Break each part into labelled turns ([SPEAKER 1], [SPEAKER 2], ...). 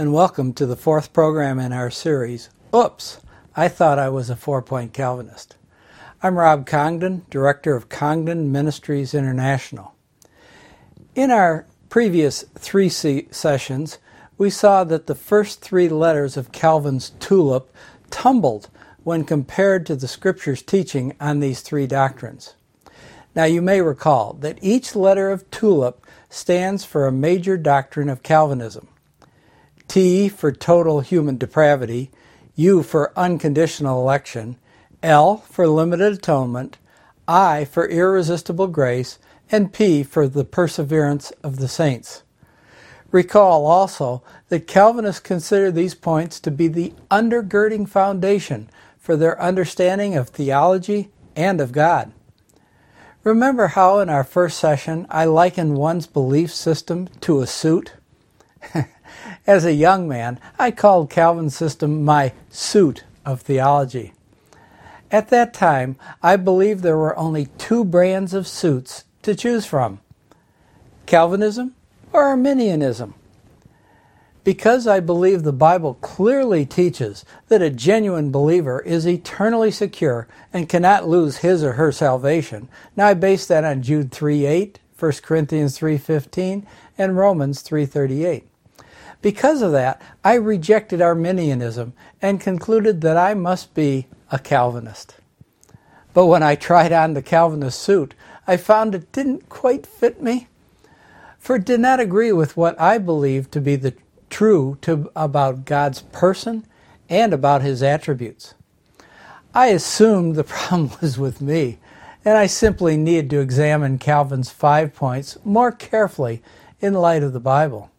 [SPEAKER 1] And welcome to the fourth program in our series, Oops, I Thought I Was a Four Point Calvinist. I'm Rob Congdon, Director of Congdon Ministries International. In our previous three sessions, we saw that the first three letters of Calvin's tulip tumbled when compared to the Scripture's teaching on these three doctrines. Now, you may recall that each letter of tulip stands for a major doctrine of Calvinism. T for total human depravity, U for unconditional election, L for limited atonement, I for irresistible grace, and P for the perseverance of the saints. Recall also that Calvinists consider these points to be the undergirding foundation for their understanding of theology and of God. Remember how in our first session I likened one's belief system to a suit? As a young man, I called Calvin's system my suit of theology. At that time, I believed there were only two brands of suits to choose from Calvinism or Arminianism. Because I believe the Bible clearly teaches that a genuine believer is eternally secure and cannot lose his or her salvation. Now I base that on Jude 3:8, 1 Corinthians 3:15, and Romans 3:38. Because of that, I rejected Arminianism and concluded that I must be a Calvinist. But when I tried on the Calvinist suit, I found it didn't quite fit me, for it did not agree with what I believed to be the true to, about God's person and about his attributes. I assumed the problem was with me, and I simply needed to examine Calvin's five points more carefully in light of the Bible.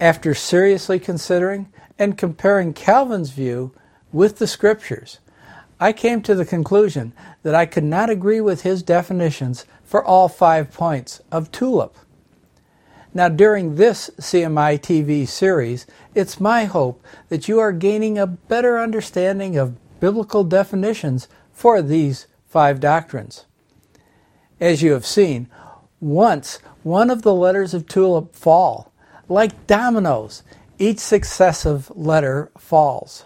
[SPEAKER 1] After seriously considering and comparing Calvin's view with the Scriptures, I came to the conclusion that I could not agree with his definitions for all five points of tulip. Now, during this CMI TV series, it's my hope that you are gaining a better understanding of biblical definitions for these five doctrines. As you have seen, once one of the letters of tulip fall, like dominoes, each successive letter falls.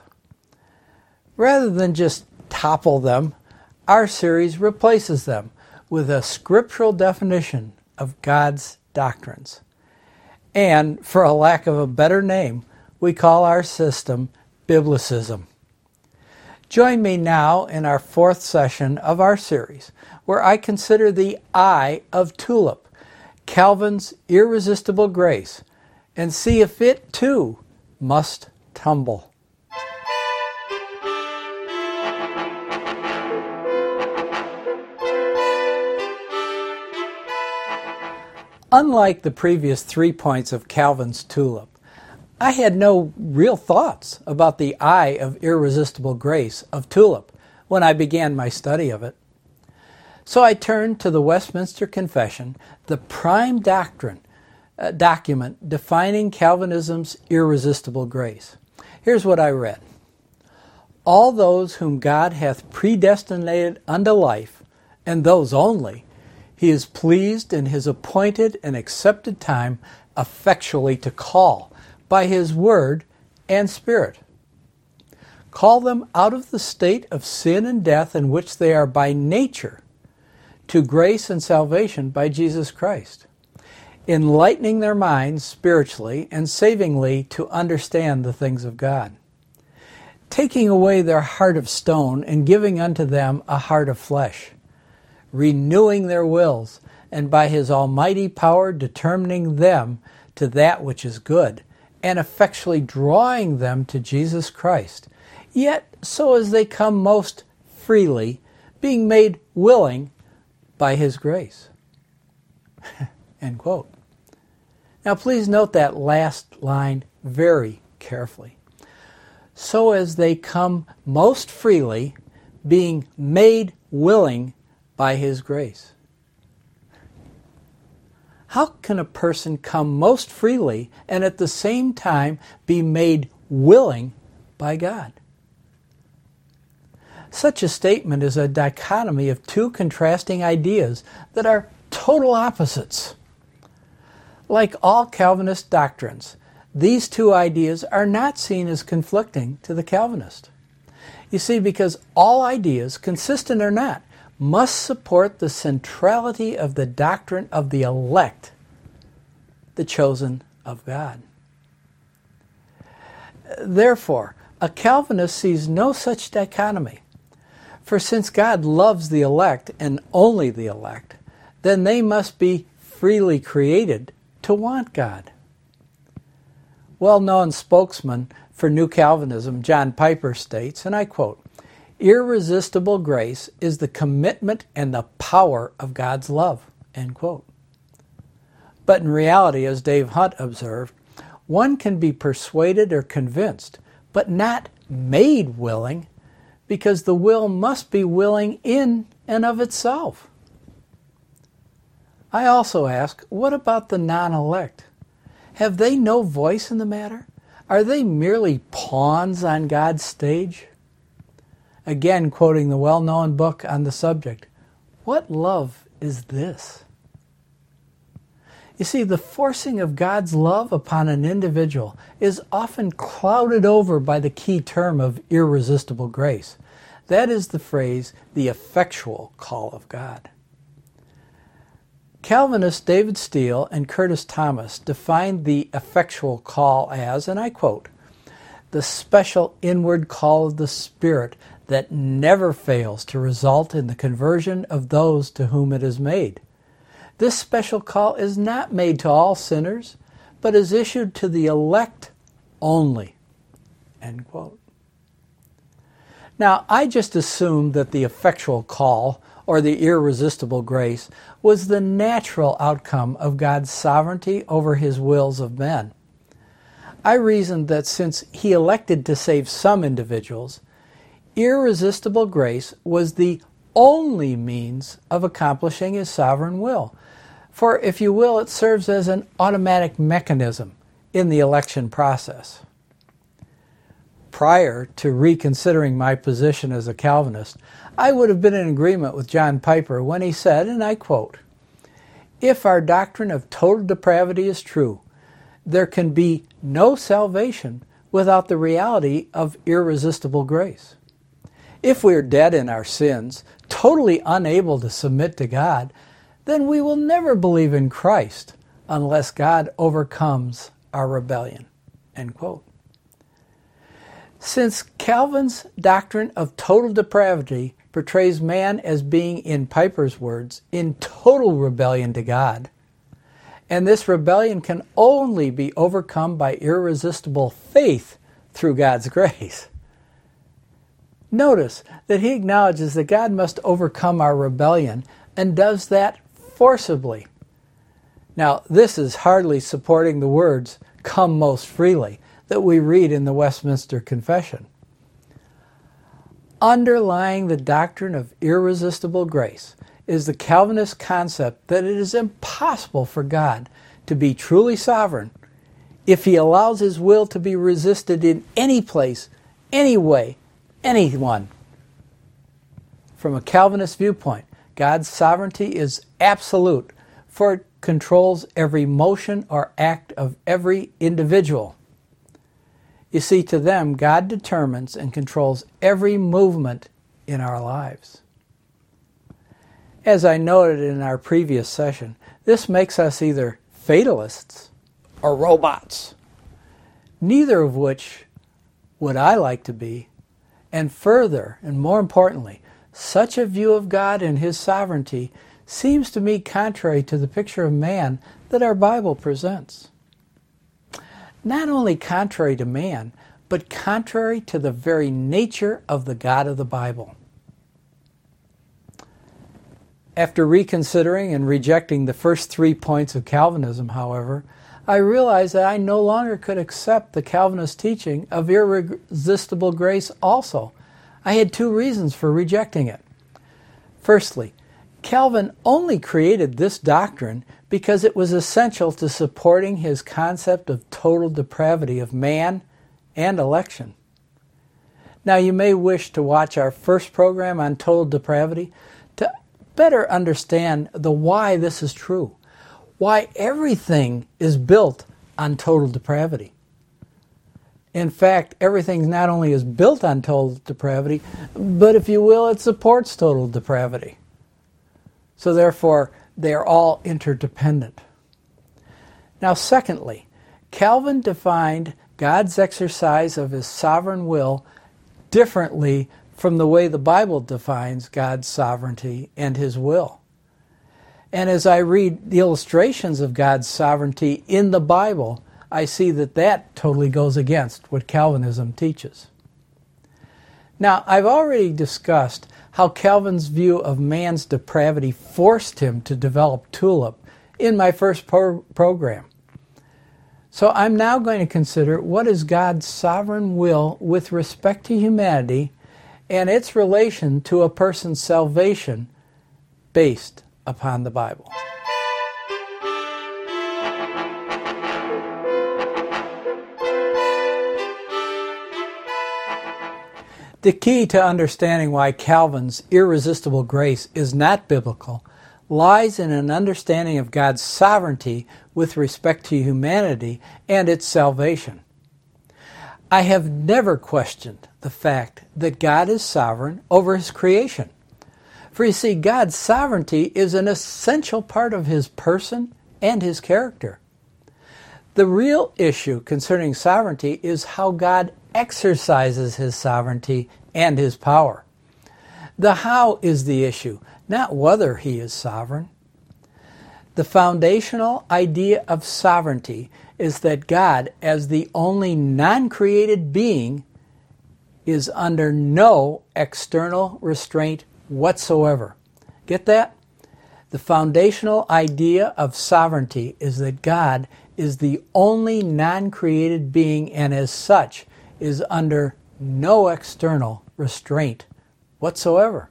[SPEAKER 1] Rather than just topple them, our series replaces them with a scriptural definition of God's doctrines. And for a lack of a better name, we call our system Biblicism. Join me now in our fourth session of our series, where I consider the I of Tulip, Calvin's irresistible grace, and see if it too must tumble. Unlike the previous three points of Calvin's tulip, I had no real thoughts about the I of irresistible grace of tulip when I began my study of it. So I turned to the Westminster Confession, the prime doctrine uh, document defining Calvinism's irresistible grace. Here's what I read. All those whom God hath predestinated unto life, and those only, he is pleased in his appointed and accepted time effectually to call by his word and spirit. Call them out of the state of sin and death in which they are by nature to grace and salvation by Jesus Christ, enlightening their minds spiritually and savingly to understand the things of God, taking away their heart of stone and giving unto them a heart of flesh renewing their wills, and by his almighty power determining them to that which is good, and effectually drawing them to Jesus Christ, yet so as they come most freely, being made willing by his grace. End quote. Now, please note that last line very carefully. So as they come most freely, being made willing by His grace. How can a person come most freely and at the same time be made willing by God? Such a statement is a dichotomy of two contrasting ideas that are total opposites. Like all Calvinist doctrines, these two ideas are not seen as conflicting to the Calvinist. You see, because all ideas, consistent or not, must support the centrality of the doctrine of the elect, the chosen of God. Therefore, a Calvinist sees no such dichotomy. For since God loves the elect and only the elect, then they must be freely created to want God. Well known spokesman for New Calvinism, John Piper, states, and I quote, Irresistible grace is the commitment and the power of God's love. End quote. But in reality, as Dave Hunt observed, one can be persuaded or convinced, but not made willing, because the will must be willing in and of itself. I also ask, what about the non elect? Have they no voice in the matter? Are they merely pawns on God's stage? Again, quoting the well known book on the subject, what love is this? You see, the forcing of God's love upon an individual is often clouded over by the key term of irresistible grace. That is the phrase, the effectual call of God. Calvinists David Steele and Curtis Thomas defined the effectual call as, and I quote, the special inward call of the Spirit that never fails to result in the conversion of those to whom it is made. This special call is not made to all sinners, but is issued to the elect only. End quote. Now, I just assumed that the effectual call, or the irresistible grace, was the natural outcome of God's sovereignty over his wills of men. I reasoned that since he elected to save some individuals, irresistible grace was the only means of accomplishing his sovereign will. For, if you will, it serves as an automatic mechanism in the election process. Prior to reconsidering my position as a Calvinist, I would have been in agreement with John Piper when he said, and I quote, If our doctrine of total depravity is true, there can be no salvation without the reality of irresistible grace. If we are dead in our sins, totally unable to submit to God, then we will never believe in Christ unless God overcomes our rebellion. End quote. Since Calvin's doctrine of total depravity portrays man as being, in Piper's words, in total rebellion to God, and this rebellion can only be overcome by irresistible faith through God's grace, Notice that he acknowledges that God must overcome our rebellion and does that forcibly. Now, this is hardly supporting the words, come most freely, that we read in the Westminster Confession. Underlying the doctrine of irresistible grace is the Calvinist concept that it is impossible for God to be truly sovereign if he allows his will to be resisted in any place, any way, anyone. From a Calvinist viewpoint, God's sovereignty is absolute, for it controls every motion or act of every individual. You see, to them, God determines and controls every movement in our lives. As I noted in our previous session, this makes us either fatalists or robots, neither of which would I like to be and further, and more importantly, such a view of God and His sovereignty seems to me contrary to the picture of man that our Bible presents. Not only contrary to man, but contrary to the very nature of the God of the Bible. After reconsidering and rejecting the first three points of Calvinism, however, I realized that I no longer could accept the Calvinist teaching of irresistible grace also. I had two reasons for rejecting it. Firstly, Calvin only created this doctrine because it was essential to supporting his concept of total depravity of man and election. Now, you may wish to watch our first program on total depravity to better understand the why this is true. why everything is built on total depravity. In fact, everything not only is built on total depravity, but if you will, it supports total depravity. So therefore, they are all interdependent. Now, secondly, Calvin defined God's exercise of his sovereign will differently from the way the Bible defines God's sovereignty and his will. And as I read the illustrations of God's sovereignty in the Bible, I see that that totally goes against what Calvinism teaches. Now, I've already discussed how Calvin's view of man's depravity forced him to develop tulip in my first pro- program. So I'm now going to consider what is God's sovereign will with respect to humanity and its relation to a person's salvation based upon the Bible. The key to understanding why Calvin's irresistible grace is not biblical lies in an understanding of God's sovereignty with respect to humanity and its salvation. I have never questioned the fact that God is sovereign over his creation. For you see, God's sovereignty is an essential part of his person and his character. The real issue concerning sovereignty is how God exercises his sovereignty and his power. The how is the issue, not whether he is sovereign. The foundational idea of sovereignty is that God, as the only non created being, is under no external restraint whatsoever. Get that? The foundational idea of sovereignty is that God is the only non created being and as such is under no external restraint whatsoever.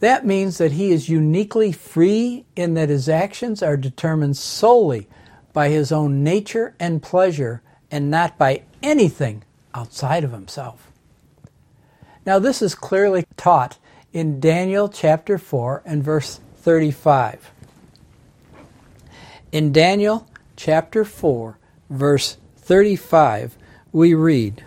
[SPEAKER 1] That means that he is uniquely free in that his actions are determined solely by his own nature and pleasure and not by anything outside of himself. Now, this is clearly taught in Daniel chapter 4 and verse 35. In Daniel chapter 4, verse 35, we read,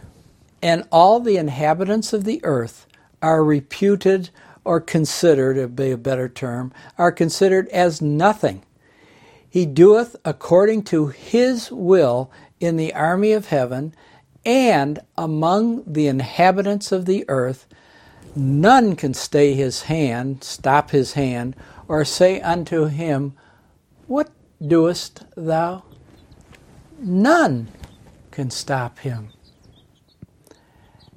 [SPEAKER 1] And all the inhabitants of the earth are reputed or considered, it be a better term, are considered as nothing. He doeth according to his will in the army of heaven and among the inhabitants of the earth. None can stay his hand, stop his hand, or say unto him, What doest thou? None can stop him.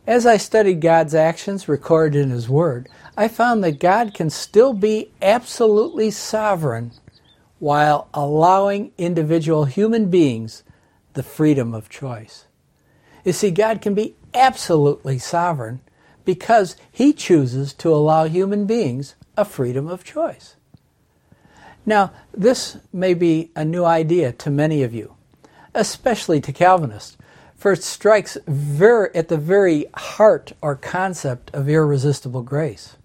[SPEAKER 1] As I studied God's actions recorded in His Word, I found that God can still be absolutely sovereign while allowing individual human beings the freedom of choice. You see, God can be absolutely sovereign because He chooses to allow human beings a freedom of choice. Now, this may be a new idea to many of you, especially to Calvinists, for it strikes very, at the very heart or concept of irresistible grace.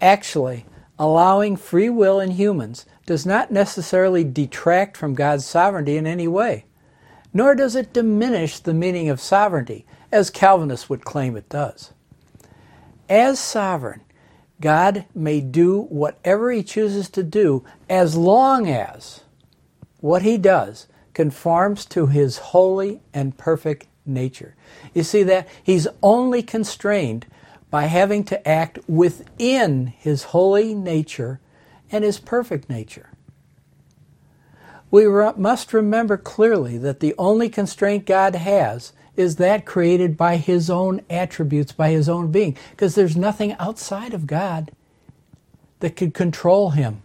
[SPEAKER 1] Actually, allowing free will in humans does not necessarily detract from God's sovereignty in any way, nor does it diminish the meaning of sovereignty, as Calvinists would claim it does. As sovereign, God may do whatever he chooses to do as long as what he does conforms to his holy and perfect nature. You see that? He's only constrained by having to act within his holy nature and his perfect nature. We must remember clearly that the only constraint God has is that created by his own attributes, by his own being, because there's nothing outside of God that could control him.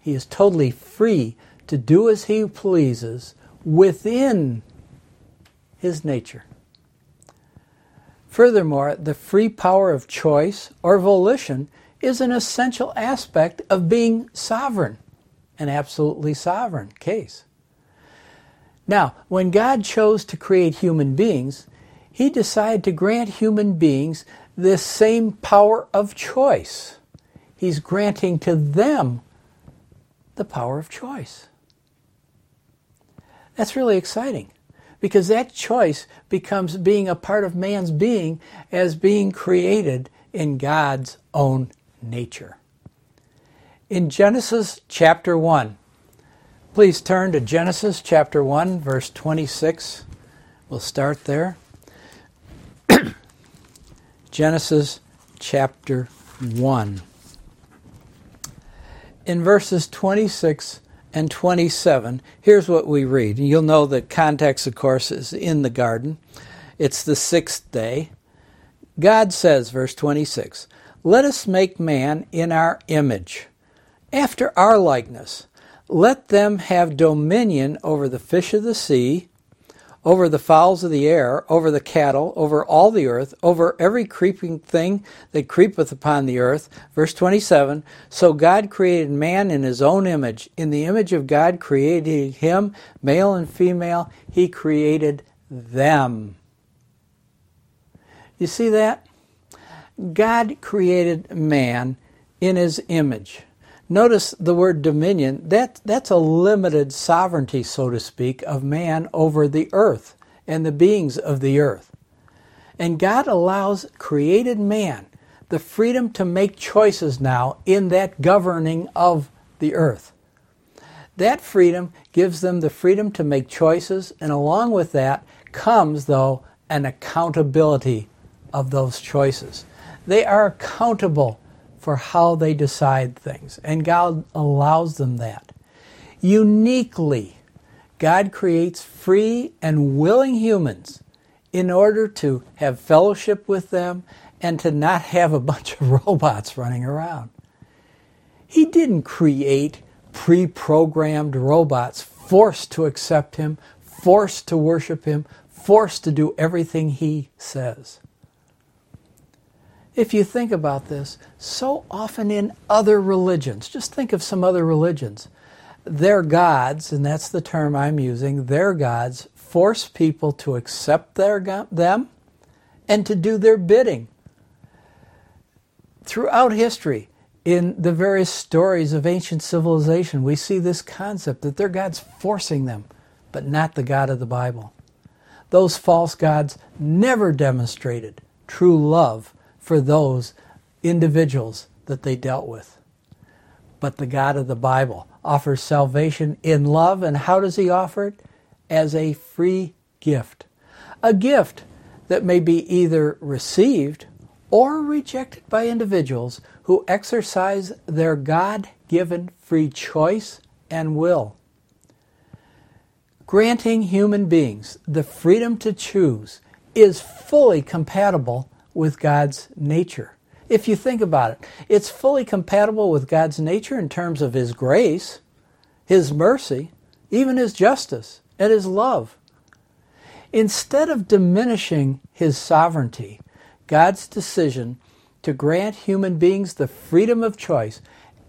[SPEAKER 1] He is totally free to do as he pleases within his nature. Furthermore, the free power of choice or volition is an essential aspect of being sovereign, an absolutely sovereign case. Now, when God chose to create human beings, he decided to grant human beings this same power of choice. He's granting to them the power of choice. That's really exciting because that choice becomes being a part of man's being as being created in God's own nature. In Genesis chapter 1, please turn to Genesis chapter 1, verse 26. We'll start there. Genesis chapter 1. In verses 26 and 27, here's what we read. You'll know the context, of course, is in the garden. It's the sixth day. God says, verse 26, Let us make man in our image, after our likeness. Let them have dominion over the fish of the sea over the fowls of the air, over the cattle, over all the earth, over every creeping thing that creepeth upon the earth. Verse 27 So God created man in his own image. In the image of God created him, male and female, he created them. You see that? God created man in his image. Notice the word dominion, that, that's a limited sovereignty, so to speak, of man over the earth and the beings of the earth. And God allows created man the freedom to make choices now in that governing of the earth. That freedom gives them the freedom to make choices, and along with that comes, though, an accountability of those choices. They are accountable for how they decide things, and God allows them that. Uniquely, God creates free and willing humans in order to have fellowship with them and to not have a bunch of robots running around. He didn't create pre programmed robots forced to accept Him, forced to worship Him, forced to do everything He says. If you think about this, so often in other religions, just think of some other religions, their gods, and that's the term I'm using, their gods force people to accept their, them and to do their bidding. Throughout history, in the various stories of ancient civilization, we see this concept that their God's forcing them, but not the God of the Bible. Those false gods never demonstrated true love for those individuals that they dealt with. But the God of the Bible offers salvation in love, and how does He offer it? As a free gift. A gift that may be either received or rejected by individuals who exercise their God given free choice and will. Granting human beings the freedom to choose is fully compatible with God's nature. If you think about it, it's fully compatible with God's nature in terms of His grace, His mercy, even His justice, and His love. Instead of diminishing His sovereignty, God's decision to grant human beings the freedom of choice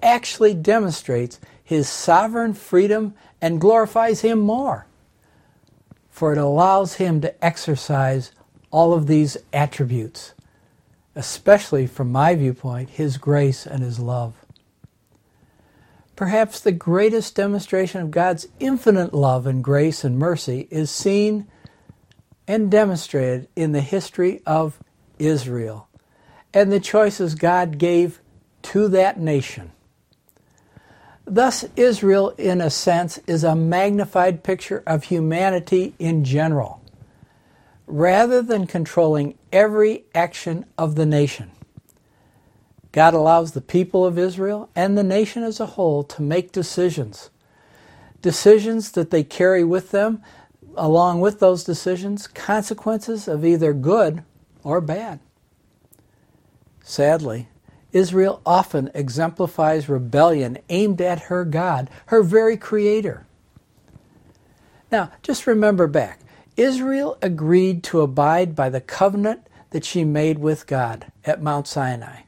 [SPEAKER 1] actually demonstrates His sovereign freedom and glorifies Him more. For it allows Him to exercise all of these attributes, especially from my viewpoint, His grace and His love. Perhaps the greatest demonstration of God's infinite love and grace and mercy is seen and demonstrated in the history of Israel and the choices God gave to that nation. Thus, Israel, in a sense, is a magnified picture of humanity in general rather than controlling every action of the nation. God allows the people of Israel and the nation as a whole to make decisions. Decisions that they carry with them, along with those decisions, consequences of either good or bad. Sadly, Israel often exemplifies rebellion aimed at her God, her very creator. Now, just remember back Israel agreed to abide by the covenant that she made with God at Mount Sinai.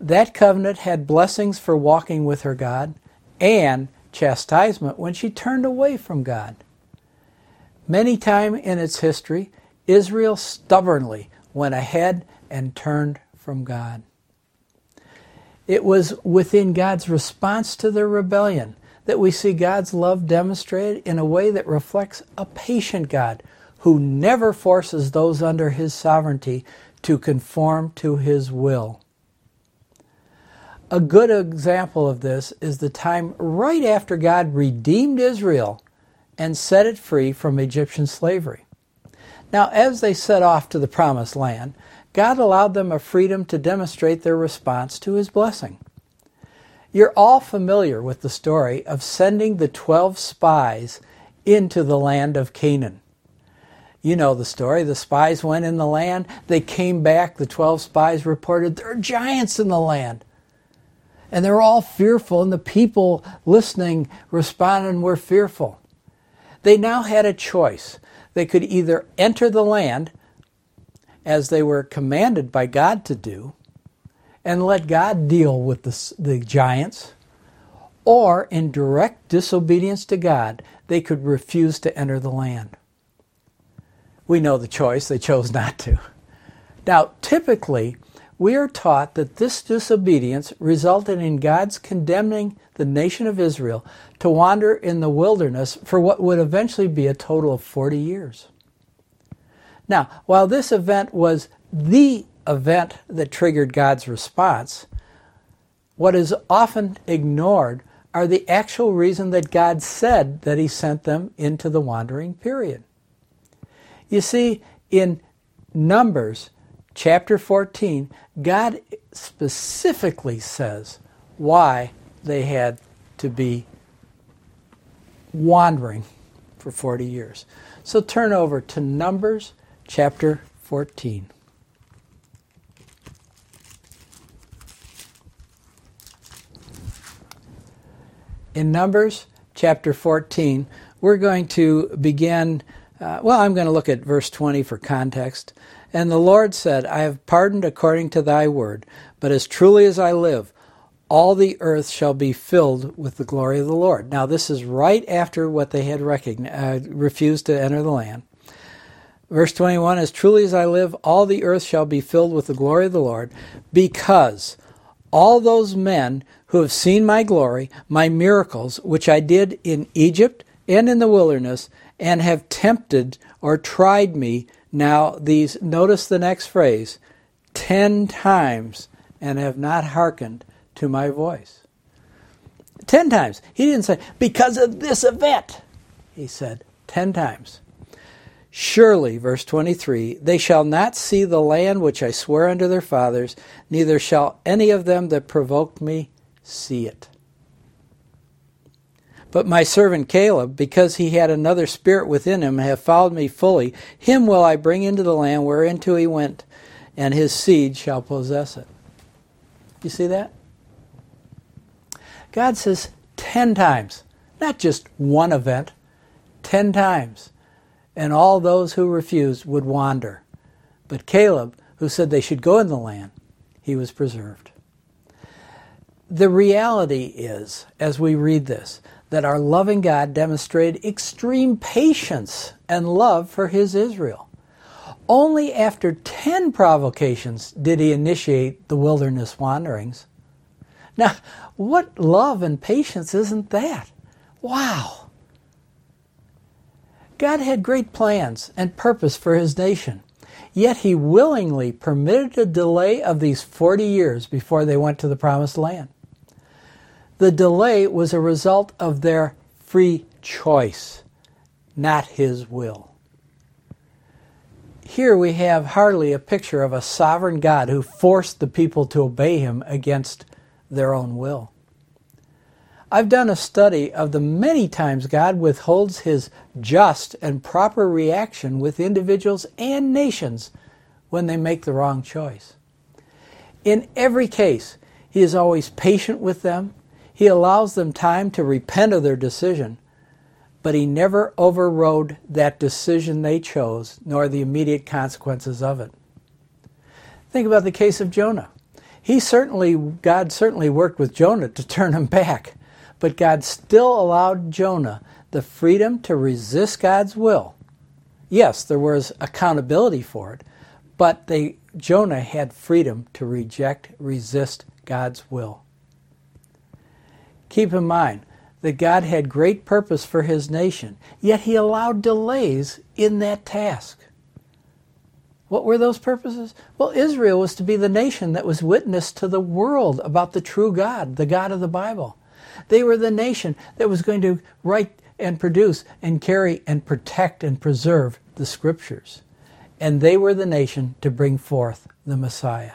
[SPEAKER 1] That covenant had blessings for walking with her God and chastisement when she turned away from God. Many times in its history, Israel stubbornly went ahead and turned from God. It was within God's response to their rebellion that we see God's love demonstrated in a way that reflects a patient God who never forces those under his sovereignty to conform to his will. A good example of this is the time right after God redeemed Israel and set it free from Egyptian slavery. Now, as they set off to the promised land, God allowed them a freedom to demonstrate their response to his blessing. You're all familiar with the story of sending the 12 spies into the land of Canaan. You know the story. The spies went in the land. They came back. The 12 spies reported there are giants in the land. And they were all fearful, and the people listening responded were fearful. They now had a choice. They could either enter the land as they were commanded by God to do and let God deal with the, the giants, or in direct disobedience to God, they could refuse to enter the land. We know the choice, they chose not to. Now, typically, we are taught that this disobedience resulted in God's condemning the nation of Israel to wander in the wilderness for what would eventually be a total of 40 years. Now, while this event was the event that triggered God's response, what is often ignored are the actual reason that God said that He sent them into the wandering period. You see, in Numbers chapter 14, God specifically says why they had to be wandering for 40 years. So turn over to Numbers chapter 14. In Numbers chapter 14, we're going to begin uh, well, I'm going to look at verse 20 for context. And the Lord said, I have pardoned according to thy word, but as truly as I live, all the earth shall be filled with the glory of the Lord. Now, this is right after what they had uh, refused to enter the land. Verse 21 As truly as I live, all the earth shall be filled with the glory of the Lord, because all those men who have seen my glory, my miracles, which I did in Egypt and in the wilderness, and have tempted or tried me. Now, these, notice the next phrase, ten times and have not hearkened to my voice. Ten times. He didn't say, because of this event. He said, ten times. Surely, verse 23, they shall not see the land which I swear unto their fathers, neither shall any of them that provoked me see it. But my servant Caleb, because he had another spirit within him, have followed me fully, him will I bring into the land whereinto he went, and his seed shall possess it. You see that? God says ten times, not just one event, ten times. And all those who refused would wander. But Caleb, who said they should go in the land, he was preserved. The reality is, as we read this, that our loving God demonstrated extreme patience and love for his Israel. Only after 10 provocations did he initiate the wilderness wanderings. Now, what love and patience isn't that? Wow! God had great plans and purpose for his nation, yet he willingly permitted a delay of these 40 years before they went to the promised land. The delay was a result of their free choice, not his will. Here we have hardly a picture of a sovereign God who forced the people to obey him against their own will. I've done a study of the many times God withholds his just and proper reaction with individuals and nations when they make the wrong choice. In every case, he is always patient with them he allows them time to repent of their decision, but he never overrode that decision they chose, nor the immediate consequences of it. Think about the case of Jonah. He certainly, God certainly worked with Jonah to turn him back, but God still allowed Jonah the freedom to resist God's will. Yes, there was accountability for it, but they, Jonah had freedom to reject, resist God's will. Keep in mind, that God had great purpose for his nation, yet he allowed delays in that task. What were those purposes? Well, Israel was to be the nation that was witness to the world about the true God, the God of the Bible. They were the nation that was going to write and produce and carry and protect and preserve the scriptures. And they were the nation to bring forth the Messiah.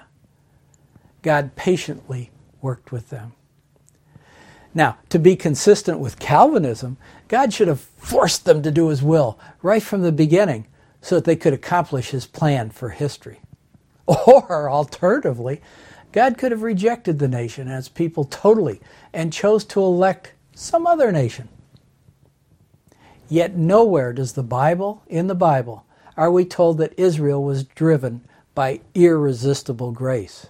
[SPEAKER 1] God patiently worked with them. Now, to be consistent with Calvinism, God should have forced them to do his will right from the beginning so that they could accomplish his plan for history. Or, alternatively, God could have rejected the nation and its people totally and chose to elect some other nation. Yet nowhere does the Bible, in the Bible, are we told that Israel was driven by irresistible grace.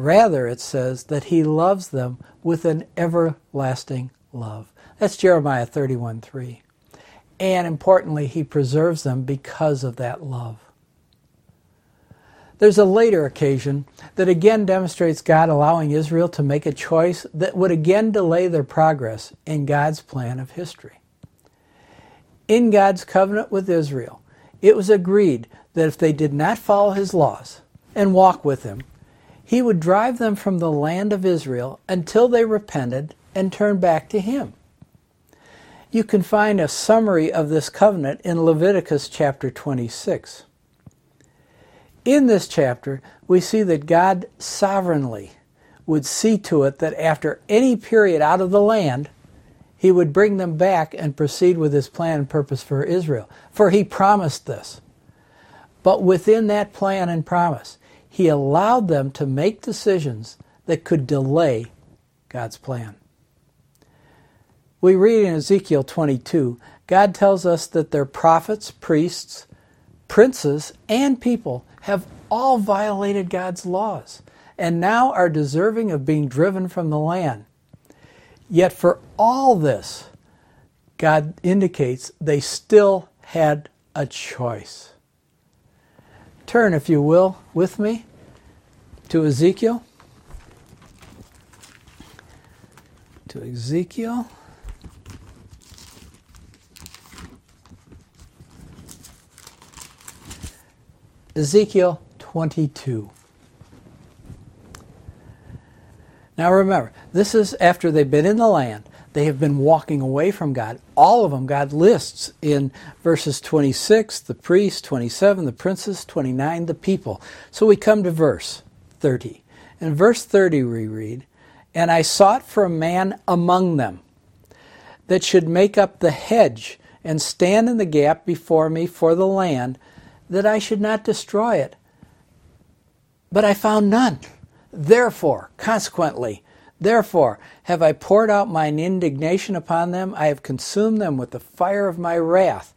[SPEAKER 1] Rather, it says that he loves them with an everlasting love. That's Jeremiah 31 3. And importantly, he preserves them because of that love. There's a later occasion that again demonstrates God allowing Israel to make a choice that would again delay their progress in God's plan of history. In God's covenant with Israel, it was agreed that if they did not follow his laws and walk with him, he would drive them from the land of Israel until they repented and turned back to him. You can find a summary of this covenant in Leviticus chapter 26. In this chapter, we see that God sovereignly would see to it that after any period out of the land, he would bring them back and proceed with his plan and purpose for Israel. For he promised this. But within that plan and promise, he allowed them to make decisions that could delay God's plan. We read in Ezekiel 22, God tells us that their prophets, priests, princes, and people have all violated God's laws and now are deserving of being driven from the land. Yet for all this, God indicates they still had a choice. Turn, if you will, with me to Ezekiel. To Ezekiel. Ezekiel 22. Now remember, this is after they've been in the land. They have been walking away from God. All of them God lists in verses 26, the priests, 27, the princes, 29, the people. So we come to verse 30. In verse 30 we read, And I sought for a man among them that should make up the hedge and stand in the gap before me for the land, that I should not destroy it. But I found none. Therefore, consequently, Therefore, have I poured out mine indignation upon them, I have consumed them with the fire of my wrath.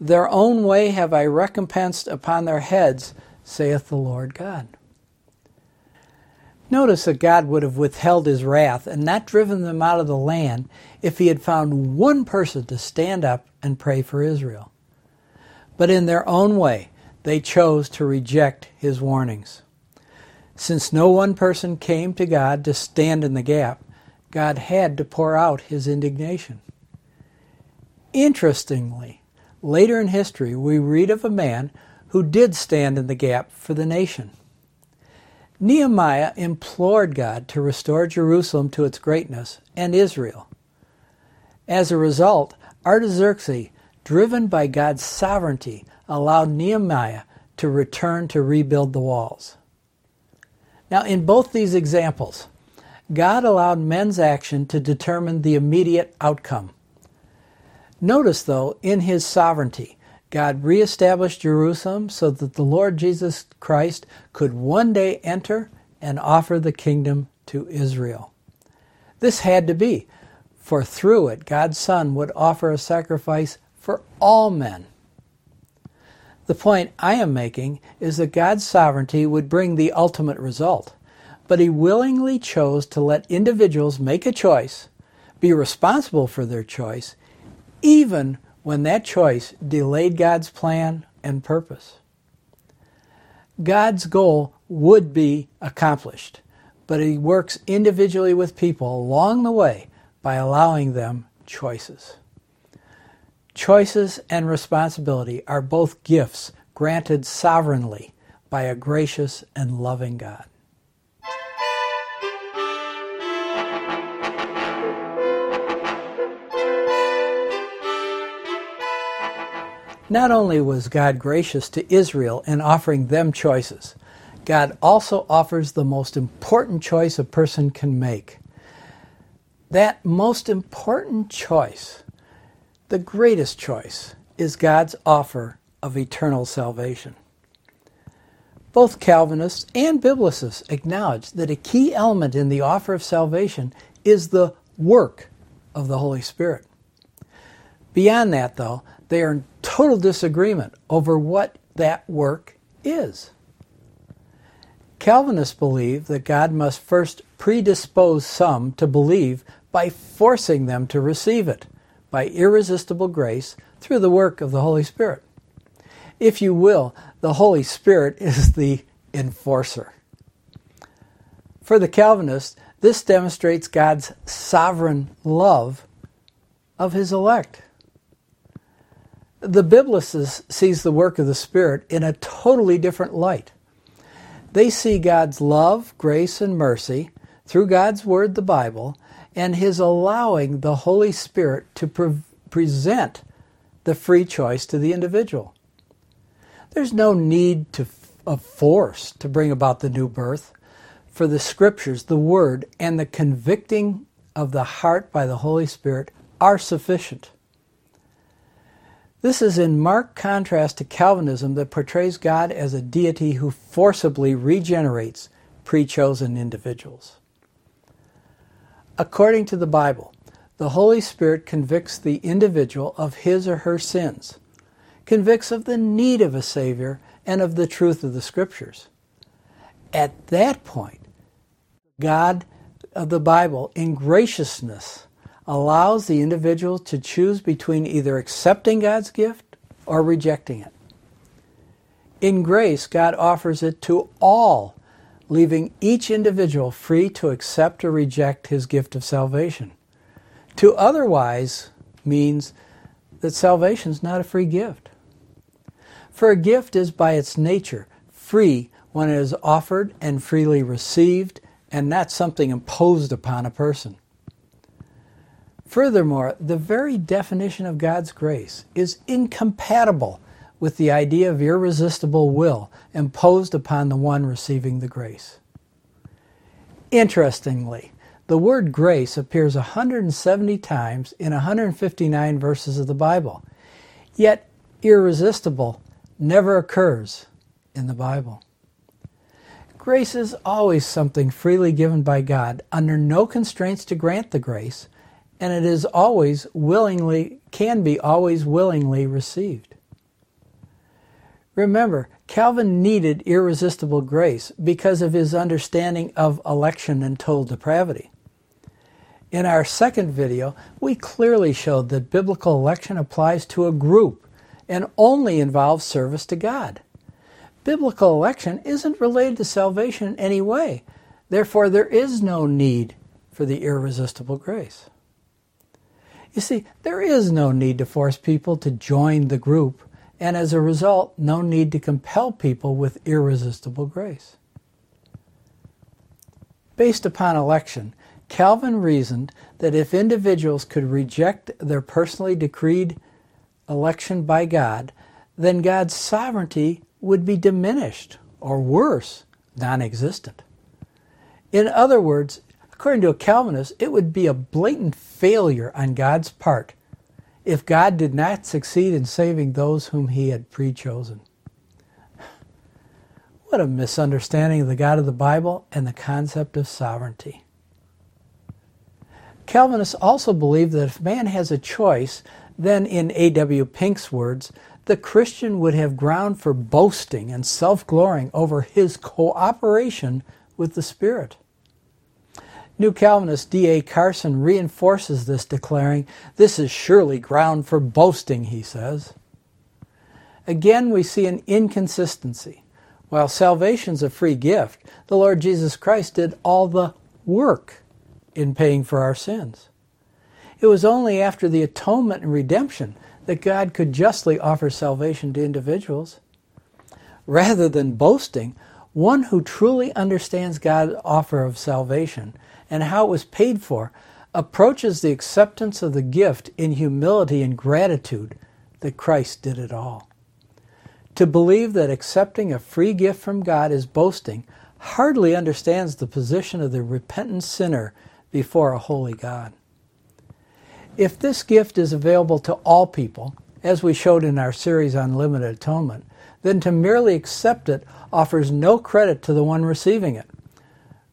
[SPEAKER 1] Their own way have I recompensed upon their heads, saith the Lord God. Notice that God would have withheld his wrath and not driven them out of the land if he had found one person to stand up and pray for Israel. But in their own way, they chose to reject his warnings. Since no one person came to God to stand in the gap, God had to pour out his indignation. Interestingly, later in history, we read of a man who did stand in the gap for the nation. Nehemiah implored God to restore Jerusalem to its greatness and Israel. As a result, Artaxerxes, driven by God's sovereignty, allowed Nehemiah to return to rebuild the walls. Now, in both these examples, God allowed men's action to determine the immediate outcome. Notice, though, in his sovereignty, God reestablished Jerusalem so that the Lord Jesus Christ could one day enter and offer the kingdom to Israel. This had to be, for through it, God's Son would offer a sacrifice for all men. The point I am making is that God's sovereignty would bring the ultimate result, but He willingly chose to let individuals make a choice, be responsible for their choice, even when that choice delayed God's plan and purpose. God's goal would be accomplished, but He works individually with people along the way by allowing them choices. Choices and responsibility are both gifts granted sovereignly by a gracious and loving God. Not only was God gracious to Israel in offering them choices, God also offers the most important choice a person can make. That most important choice the greatest choice is God's offer of eternal salvation. Both Calvinists and Biblicists acknowledge that a key element in the offer of salvation is the work of the Holy Spirit. Beyond that, though, they are in total disagreement over what that work is. Calvinists believe that God must first predispose some to believe by forcing them to receive it by irresistible grace through the work of the Holy Spirit. If you will, the Holy Spirit is the enforcer. For the Calvinist, this demonstrates God's sovereign love of his elect. The Biblicist sees the work of the Spirit in a totally different light. They see God's love, grace, and mercy through God's Word, the Bible, and his allowing the Holy Spirit to pre- present the free choice to the individual. There's no need to, of force to bring about the new birth, for the Scriptures, the Word, and the convicting of the heart by the Holy Spirit are sufficient. This is in marked contrast to Calvinism that portrays God as a deity who forcibly regenerates pre chosen individuals. According to the Bible, the Holy Spirit convicts the individual of his or her sins, convicts of the need of a Savior, and of the truth of the Scriptures. At that point, God of the Bible, in graciousness, allows the individual to choose between either accepting God's gift or rejecting it. In grace, God offers it to all leaving each individual free to accept or reject his gift of salvation. To otherwise means that salvation is not a free gift. For a gift is by its nature free when it is offered and freely received and not something imposed upon a person. Furthermore, the very definition of God's grace is incompatible with the idea of irresistible will imposed upon the one receiving the grace. Interestingly, the word grace appears 170 times in 159 verses of the Bible, yet irresistible never occurs in the Bible. Grace is always something freely given by God under no constraints to grant the grace, and it is always willingly, can be always willingly received. Remember, Calvin needed irresistible grace because of his understanding of election and total depravity. In our second video, we clearly showed that biblical election applies to a group and only involves service to God. Biblical election isn't related to salvation in any way. Therefore, there is no need for the irresistible grace. You see, there is no need to force people to join the group and as a result, no need to compel people with irresistible grace. Based upon election, Calvin reasoned that if individuals could reject their personally decreed election by God, then God's sovereignty would be diminished, or worse, non existent. In other words, according to a Calvinist, it would be a blatant failure on God's part if God did not succeed in saving those whom he had pre chosen. What a misunderstanding of the God of the Bible and the concept of sovereignty. Calvinists also believe that if man has a choice, then, in A.W. Pink's words, the Christian would have ground for boasting and self glorying over his cooperation with the Spirit. New Calvinist D.A. Carson reinforces this, declaring, This is surely ground for boasting, he says. Again, we see an inconsistency. While salvation is a free gift, the Lord Jesus Christ did all the work in paying for our sins. It was only after the atonement and redemption that God could justly offer salvation to individuals. Rather than boasting, one who truly understands God's offer of salvation and how it was paid for approaches the acceptance of the gift in humility and gratitude that Christ did it all. To believe that accepting a free gift from God is boasting hardly understands the position of the repentant sinner before a holy God. If this gift is available to all people, as we showed in our series on limited atonement, then to merely accept it offers no credit to the one receiving it.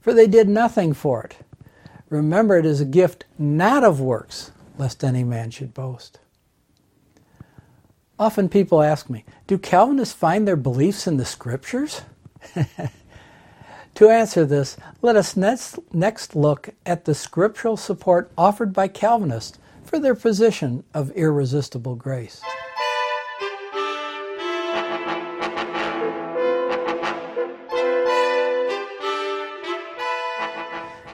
[SPEAKER 1] For they did nothing for it. Remember, it is a gift not of works, lest any man should boast. Often people ask me, do Calvinists find their beliefs in the scriptures? to answer this, let us next, next look at the scriptural support offered by Calvinists for their position of irresistible grace.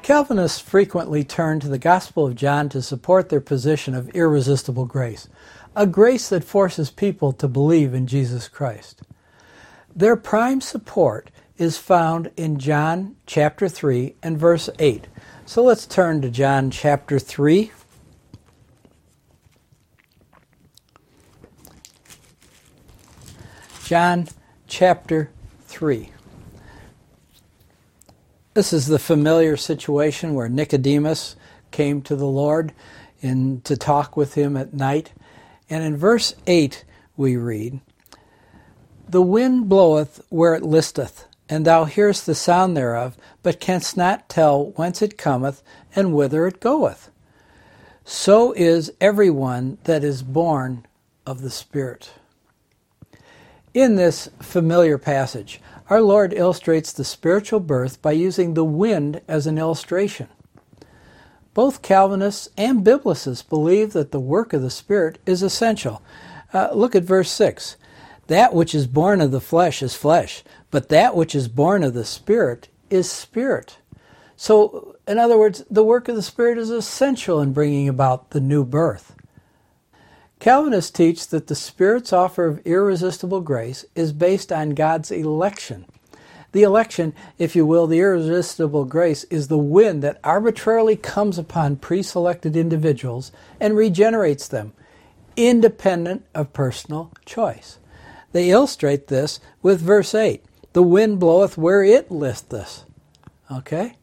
[SPEAKER 1] Calvinists frequently turn to the Gospel of John to support their position of irresistible grace, a grace that forces people to believe in Jesus Christ. Their prime support is found in John chapter 3 and verse 8. So let's turn to John chapter 3. John chapter 3. This is the familiar situation where Nicodemus came to the Lord in, to talk with him at night. And in verse 8 we read, The wind bloweth where it listeth, and thou hearest the sound thereof, but canst not tell whence it cometh and whither it goeth. So is every one that is born of the Spirit. In this familiar passage, our Lord illustrates the spiritual birth by using the wind as an illustration. Both Calvinists and Biblicists believe that the work of the Spirit is essential. Uh, look at verse 6. That which is born of the flesh is flesh, but that which is born of the Spirit is spirit. So, in other words, the work of the Spirit is essential in bringing about the new birth. Calvinists teach that the Spirit's offer of irresistible grace is based on God's election. The election, if you will, the irresistible grace, is the wind that arbitrarily comes upon pre selected individuals and regenerates them, independent of personal choice. They illustrate this with verse 8 The wind bloweth where it listeth. Okay?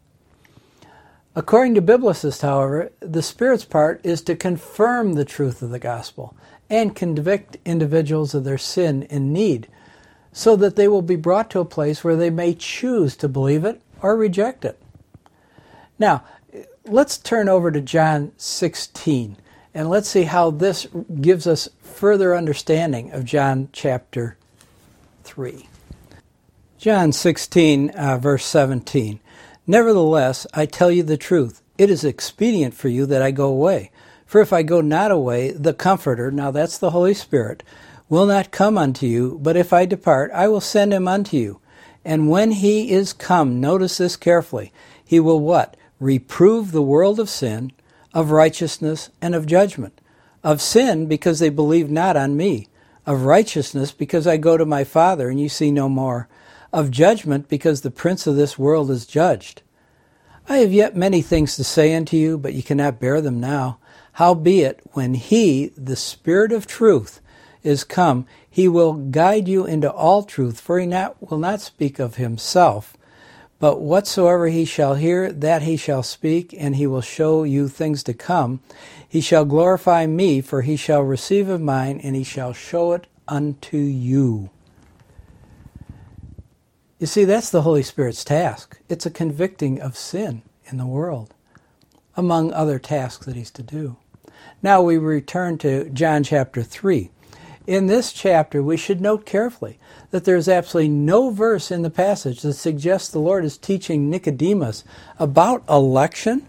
[SPEAKER 1] According to biblicists, however, the Spirit's part is to confirm the truth of the gospel and convict individuals of their sin and need so that they will be brought to a place where they may choose to believe it or reject it. Now, let's turn over to John 16 and let's see how this gives us further understanding of John chapter 3. John 16, uh, verse 17. Nevertheless, I tell you the truth. It is expedient for you that I go away. For if I go not away, the Comforter, now that's the Holy Spirit, will not come unto you, but if I depart, I will send him unto you. And when he is come, notice this carefully, he will what? Reprove the world of sin, of righteousness, and of judgment. Of sin, because they believe not on me. Of righteousness, because I go to my Father, and you see no more of judgment, because the prince of this world is judged. I have yet many things to say unto you, but ye cannot bear them now. Howbeit, when he, the Spirit of truth, is come, he will guide you into all truth, for he not, will not speak of himself, but whatsoever he shall hear, that he shall speak, and he will show you things to come. He shall glorify me, for he shall receive of mine, and he shall show it unto you. You see, that's the Holy Spirit's task. It's a convicting of sin in the world, among other tasks that He's to do. Now we return to John chapter 3. In this chapter, we should note carefully that there is absolutely no verse in the passage that suggests the Lord is teaching Nicodemus about election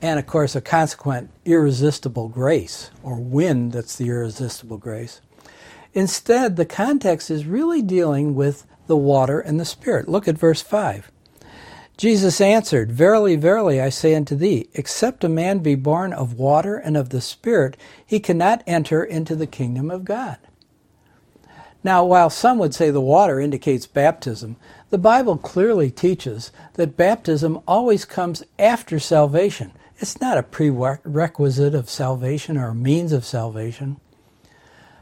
[SPEAKER 1] and, of course, a consequent irresistible grace, or wind that's the irresistible grace. Instead, the context is really dealing with the water and the Spirit. Look at verse 5. Jesus answered, Verily, verily, I say unto thee, except a man be born of water and of the Spirit, he cannot enter into the kingdom of God. Now, while some would say the water indicates baptism, the Bible clearly teaches that baptism always comes after salvation. It's not a prerequisite of salvation or a means of salvation.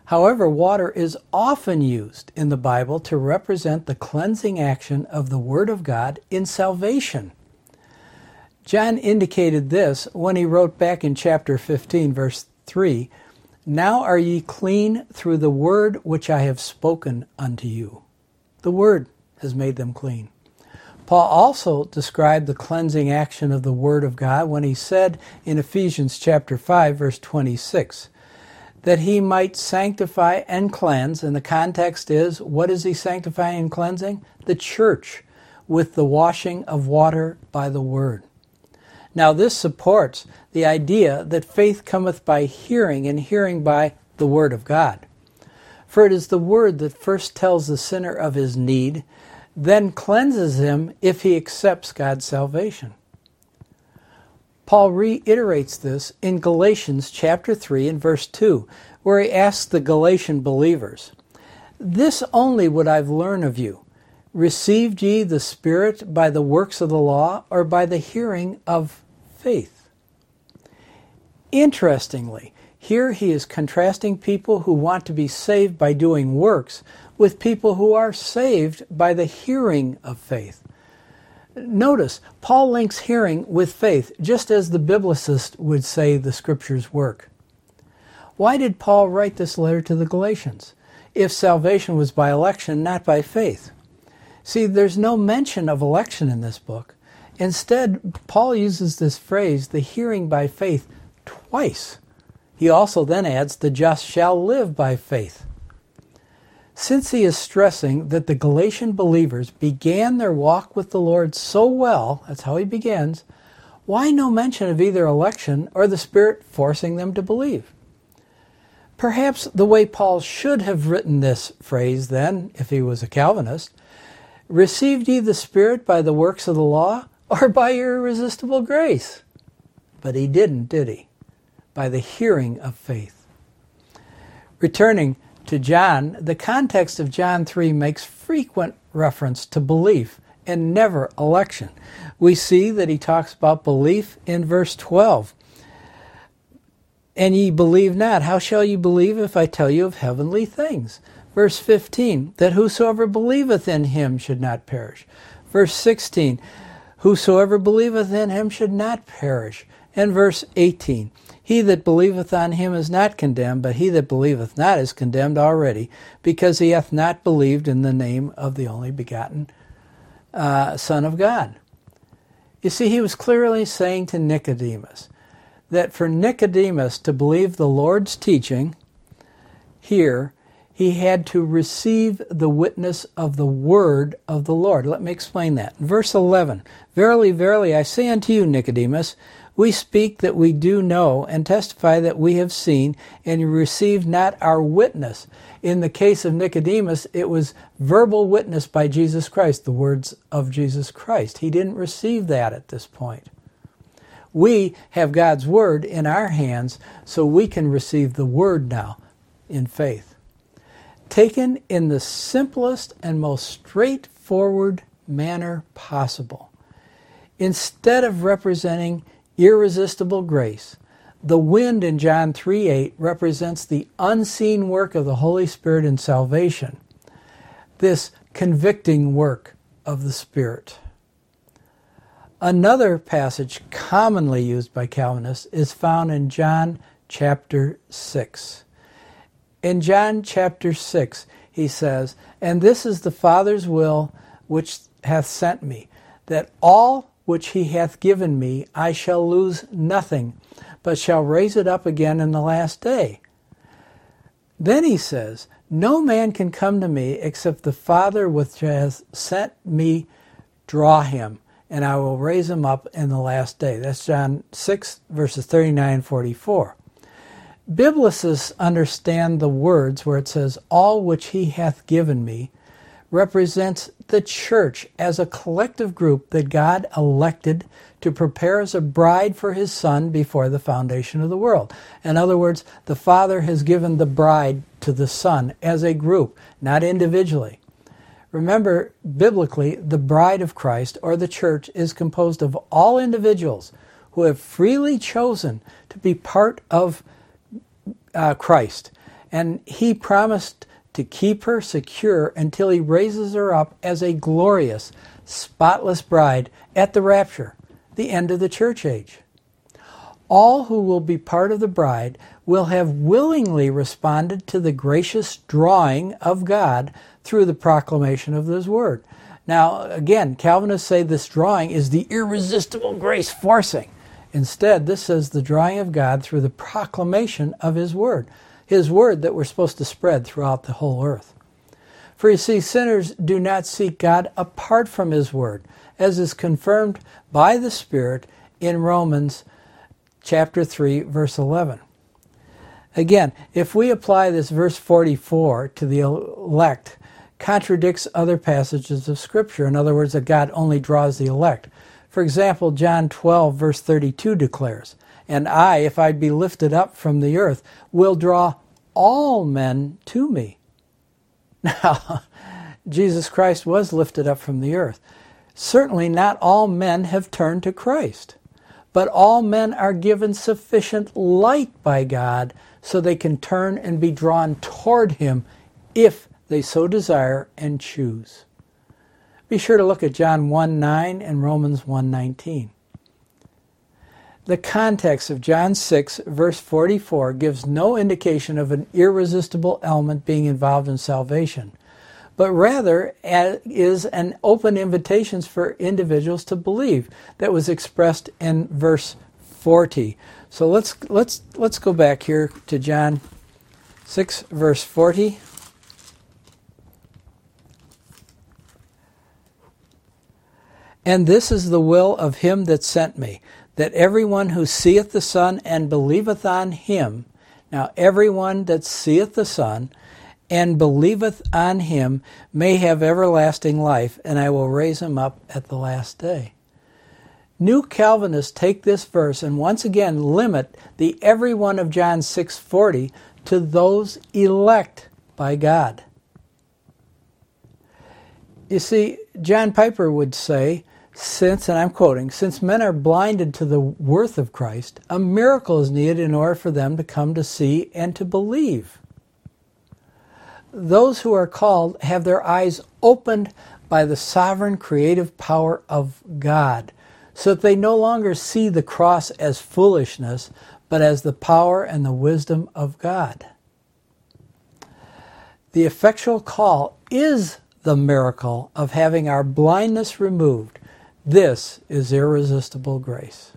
[SPEAKER 1] However, water is often used in the Bible to represent the cleansing action of the Word of God in salvation. John indicated this when he wrote back in chapter 15, verse 3 now are ye clean through the word which I have spoken unto you. The word has made them clean. Paul also described the cleansing action of the word of God when he said in Ephesians chapter 5 verse 26 that he might sanctify and cleanse and the context is what is he sanctifying and cleansing? The church with the washing of water by the word. Now, this supports the idea that faith cometh by hearing, and hearing by the Word of God. For it is the Word that first tells the sinner of his need, then cleanses him if he accepts God's salvation. Paul reiterates this in Galatians chapter 3 and verse 2, where he asks the Galatian believers, This only would I've learned of you. Received ye the Spirit by the works of the law, or by the hearing of faith. Interestingly, here he is contrasting people who want to be saved by doing works with people who are saved by the hearing of faith. Notice, Paul links hearing with faith, just as the biblicist would say the scriptures work. Why did Paul write this letter to the Galatians if salvation was by election, not by faith? See, there's no mention of election in this book. Instead, Paul uses this phrase, the hearing by faith, twice. He also then adds, the just shall live by faith. Since he is stressing that the Galatian believers began their walk with the Lord so well, that's how he begins, why no mention of either election or the Spirit forcing them to believe? Perhaps the way Paul should have written this phrase then, if he was a Calvinist, received ye the Spirit by the works of the law or by your irresistible grace. But he didn't, did he? By the hearing of faith. Returning to John, the context of John 3 makes frequent reference to belief and never election. We see that he talks about belief in verse 12. And ye believe not. How shall ye believe if I tell you of heavenly things? Verse 15, that whosoever believeth in him should not perish. Verse 16, Whosoever believeth in him should not perish. And verse 18 He that believeth on him is not condemned, but he that believeth not is condemned already, because he hath not believed in the name of the only begotten uh, Son of God. You see, he was clearly saying to Nicodemus that for Nicodemus to believe the Lord's teaching here he had to receive the witness of the word of the Lord. Let me explain that. Verse 11 Verily, verily, I say unto you, Nicodemus, we speak that we do know, and testify that we have seen, and receive not our witness. In the case of Nicodemus, it was verbal witness by Jesus Christ, the words of Jesus Christ. He didn't receive that at this point. We have God's word in our hands, so we can receive the word now in faith taken in the simplest and most straightforward manner possible. Instead of representing irresistible grace, the wind in John 3 8 represents the unseen work of the Holy Spirit in salvation, this convicting work of the Spirit. Another passage commonly used by Calvinists is found in John chapter 6. In John chapter 6, he says, And this is the Father's will which hath sent me, that all which he hath given me I shall lose nothing, but shall raise it up again in the last day. Then he says, No man can come to me except the Father which has sent me draw him, and I will raise him up in the last day. That's John 6, verses 39 and 44. Biblicists understand the words where it says, All which he hath given me, represents the church as a collective group that God elected to prepare as a bride for his son before the foundation of the world. In other words, the Father has given the bride to the Son as a group, not individually. Remember, biblically, the bride of Christ, or the church, is composed of all individuals who have freely chosen to be part of uh, Christ. And he promised to keep her secure until he raises her up as a glorious, spotless bride at the rapture, the end of the church age. All who will be part of the bride will have willingly responded to the gracious drawing of God through the proclamation of His Word. Now, again, Calvinists say this drawing is the irresistible grace forcing. Instead, this says the drawing of God through the proclamation of His Word. His Word that we're supposed to spread throughout the whole earth. For you see, sinners do not seek God apart from His Word, as is confirmed by the Spirit in Romans chapter 3, verse 11. Again, if we apply this verse 44 to the elect, contradicts other passages of Scripture. In other words, that God only draws the elect. For example, John 12, verse 32 declares, And I, if I be lifted up from the earth, will draw all men to me. Now, Jesus Christ was lifted up from the earth. Certainly, not all men have turned to Christ, but all men are given sufficient light by God so they can turn and be drawn toward Him if they so desire and choose. Be sure to look at John 1 9 and Romans 1 19. The context of John 6, verse 44, gives no indication of an irresistible element being involved in salvation, but rather is an open invitation for individuals to believe that was expressed in verse 40. So let's, let's, let's go back here to John 6, verse 40. And this is the will of him that sent me, that everyone who seeth the Son and believeth on him, now everyone that seeth the Son and believeth on him may have everlasting life, and I will raise him up at the last day. New Calvinists take this verse and once again limit the everyone of John 6:40 to those elect by God. You see, John Piper would say since, and I'm quoting, since men are blinded to the worth of Christ, a miracle is needed in order for them to come to see and to believe. Those who are called have their eyes opened by the sovereign creative power of God, so that they no longer see the cross as foolishness, but as the power and the wisdom of God. The effectual call is the miracle of having our blindness removed this is irresistible grace.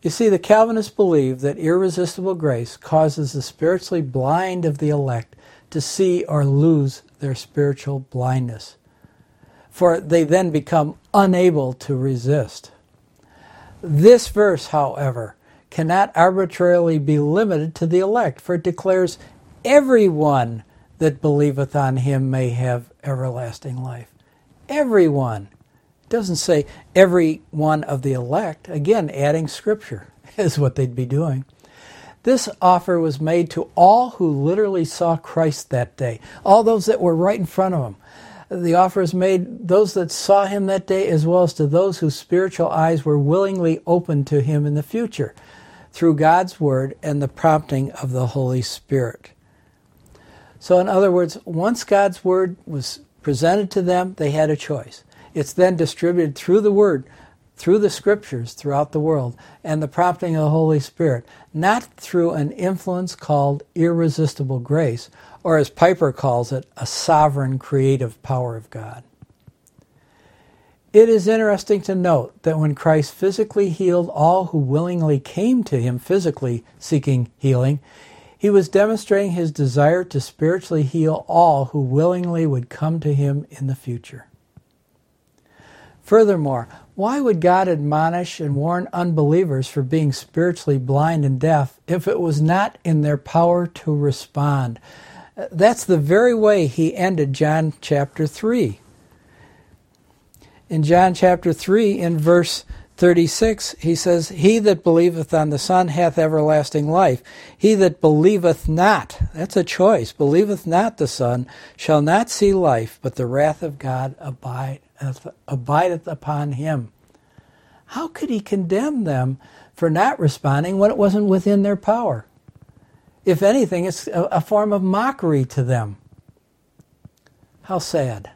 [SPEAKER 1] You see, the Calvinists believe that irresistible grace causes the spiritually blind of the elect to see or lose their spiritual blindness, for they then become unable to resist. This verse, however, cannot arbitrarily be limited to the elect, for it declares everyone that believeth on him may have everlasting life. Everyone doesn't say every one of the elect. Again, adding scripture is what they'd be doing. This offer was made to all who literally saw Christ that day, all those that were right in front of him. The offer is made those that saw him that day as well as to those whose spiritual eyes were willingly opened to him in the future through God's word and the prompting of the Holy Spirit. So, in other words, once God's word was presented to them, they had a choice. It's then distributed through the Word, through the Scriptures throughout the world, and the prompting of the Holy Spirit, not through an influence called irresistible grace, or as Piper calls it, a sovereign creative power of God. It is interesting to note that when Christ physically healed all who willingly came to him physically seeking healing, he was demonstrating his desire to spiritually heal all who willingly would come to him in the future. Furthermore, why would God admonish and warn unbelievers for being spiritually blind and deaf if it was not in their power to respond? That's the very way he ended John chapter 3. In John chapter 3, in verse 36, he says, He that believeth on the Son hath everlasting life. He that believeth not, that's a choice, believeth not the Son, shall not see life, but the wrath of God abideth, upon him. How could he condemn them for not responding when it wasn't within their power? If anything, it's a form of mockery to them. How sad.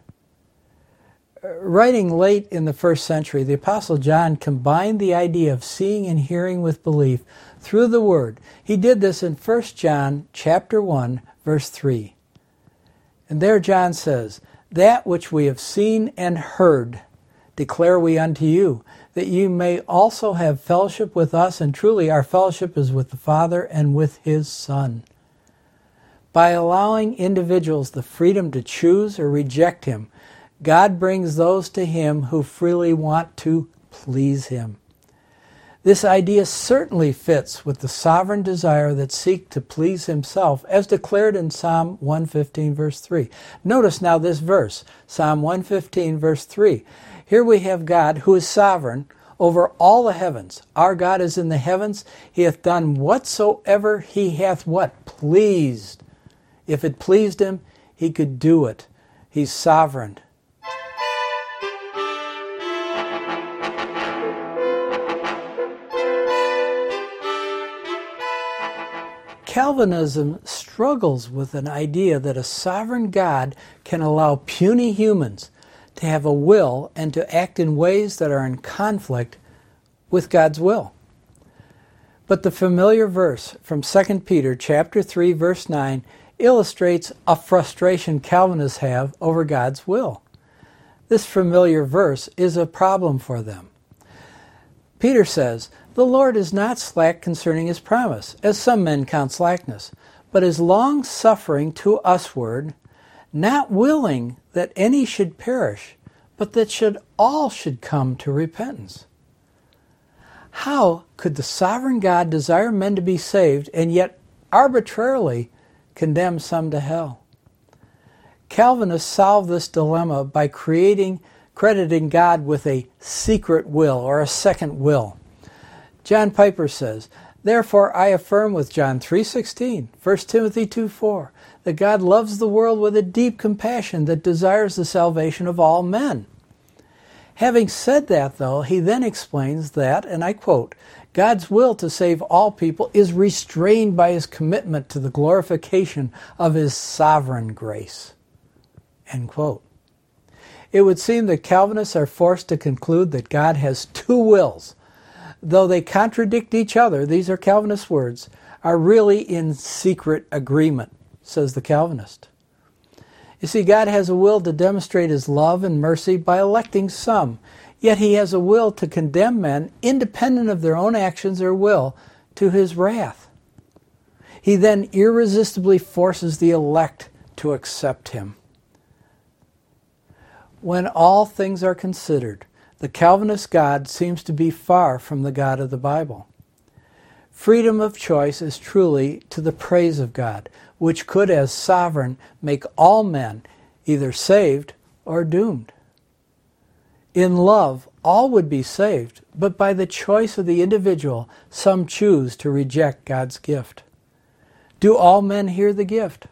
[SPEAKER 1] Writing late in the first century, the Apostle John combined the idea of seeing and hearing with belief through the Word. He did this in 1 John chapter 1, verse 3. And there John says, That which we have seen and heard declare we unto you, that you may also have fellowship with us, and truly our fellowship is with the Father and with His Son. By allowing individuals the freedom to choose or reject Him, God brings those to Him who freely want to please Him. This idea certainly fits with the sovereign desire that seek to please himself as declared in Psalm 115 verse 3. Notice now this verse, Psalm 115 verse 3. Here we have God who is sovereign over all the heavens. Our God is in the heavens. He hath done whatsoever he hath what? Pleased. If it pleased him, he could do it. He's sovereign. Calvinism struggles with an idea that a sovereign God can allow puny humans to have a will and to act in ways that are in conflict with God's will. But the familiar verse from 2 Peter chapter 3 verse 9 illustrates a frustration Calvinists have over God's will. This familiar verse is a problem for them. Peter says, The Lord is not slack concerning his promise, as some men count slackness, but is long suffering to usward, not willing that any should perish, but that should all should come to repentance. How could the sovereign God desire men to be saved and yet arbitrarily condemn some to hell? Calvinists solve this dilemma by creating crediting God with a secret will or a second will. John Piper says, Therefore I affirm with John 3:16, 1 Timothy 2:4, that God loves the world with a deep compassion that desires the salvation of all men. Having said that, though, he then explains that, and I quote, God's will to save all people is restrained by his commitment to the glorification of his sovereign grace. End quote. It would seem that Calvinists are forced to conclude that God has two wills. Though they contradict each other, these are Calvinist words, are really in secret agreement, says the Calvinist. You see, God has a will to demonstrate his love and mercy by electing some, yet he has a will to condemn men, independent of their own actions or will, to his wrath. He then irresistibly forces the elect to accept him. When all things are considered, the Calvinist God seems to be far from the God of the Bible. Freedom of choice is truly to the praise of God, which could, as sovereign, make all men either saved or doomed. In love, all would be saved, but by the choice of the individual, some choose to reject God's gift. Do all men hear the gift?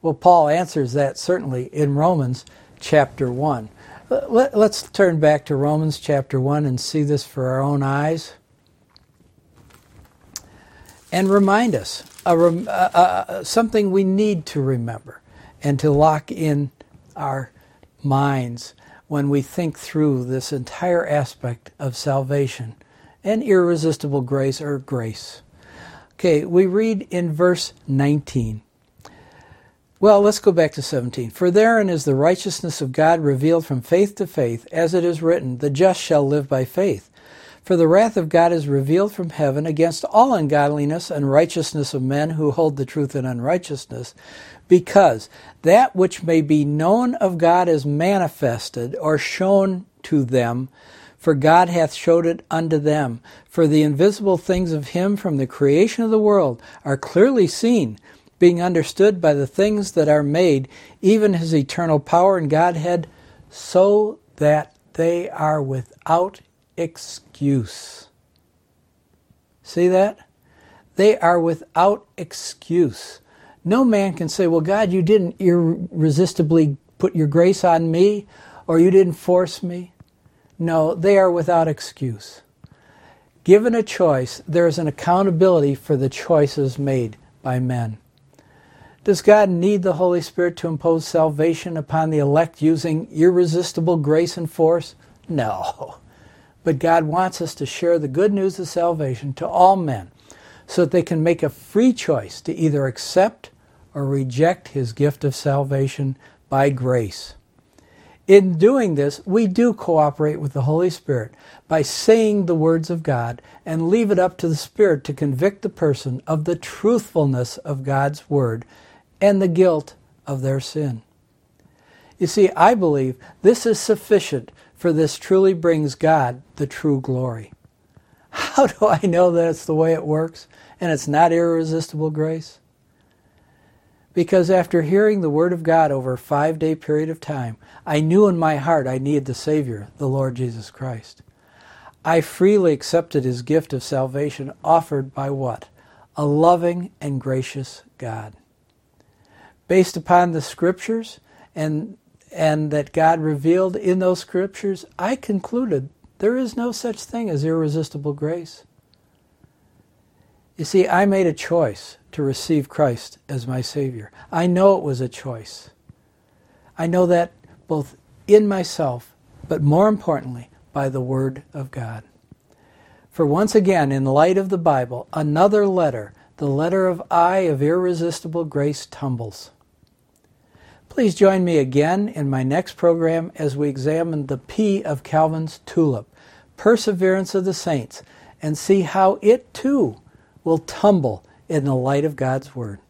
[SPEAKER 1] Well, Paul answers that certainly in Romans chapter 1. Let, us turn back to Romans chapter 1 and see this for our own eyes and remind us a, uh, uh, something we need to remember and to lock in our minds when we think through this entire aspect of salvation and irresistible grace or grace. Okay, we read in verse 19. Well, let's go back to 17. For therein is the righteousness of God revealed from faith to faith, as it is written, The just shall live by faith. For the wrath of God is revealed from heaven against all ungodliness and righteousness of men who hold the truth in unrighteousness, because that which may be known of God is manifested or shown to them, for God hath showed it unto them. For the invisible things of him from the creation of the world are clearly seen, being understood by the things that are made, even his eternal power and Godhead, so that they are without excuse. See that? They are without excuse. No man can say, Well, God, you didn't irresistibly put your grace on me, or you didn't force me. No, they are without excuse. Given a choice, there is an accountability for the choices made by men. Does God need the Holy Spirit to impose salvation upon the elect using irresistible grace and force? No. But God wants us to share the good news of salvation to all men so that they can make a free choice to either accept or reject His gift of salvation by grace. In doing this, we do cooperate with the Holy Spirit by saying the words of God and leave it up to the Spirit to convict the person of the truthfulness of God's Word and the guilt of their sin. You see, I believe this is sufficient for this truly brings God the true glory. How do I know that it's the way it works and it's not irresistible grace? Because after hearing the Word of God over a five day period of time, I knew in my heart I needed the Savior, the Lord Jesus Christ. I freely accepted His gift of salvation offered by what? A loving and gracious God. Based upon the Scriptures and, and that God revealed in those Scriptures, I concluded there is no such thing as irresistible grace. You see, I made a choice to receive Christ as my Savior. I know it was a choice. I know that both in myself, but more importantly, by the Word of God. For once again, in light of the Bible, another letter, the letter of I of irresistible grace, tumbles. Please join me again in my next program as we examine the P of Calvin's tulip, perseverance of the saints, and see how it too will tumble in the light of God's Word.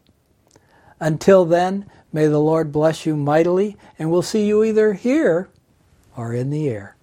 [SPEAKER 1] Until then, may the Lord bless you mightily, and we'll see you either here or in the air.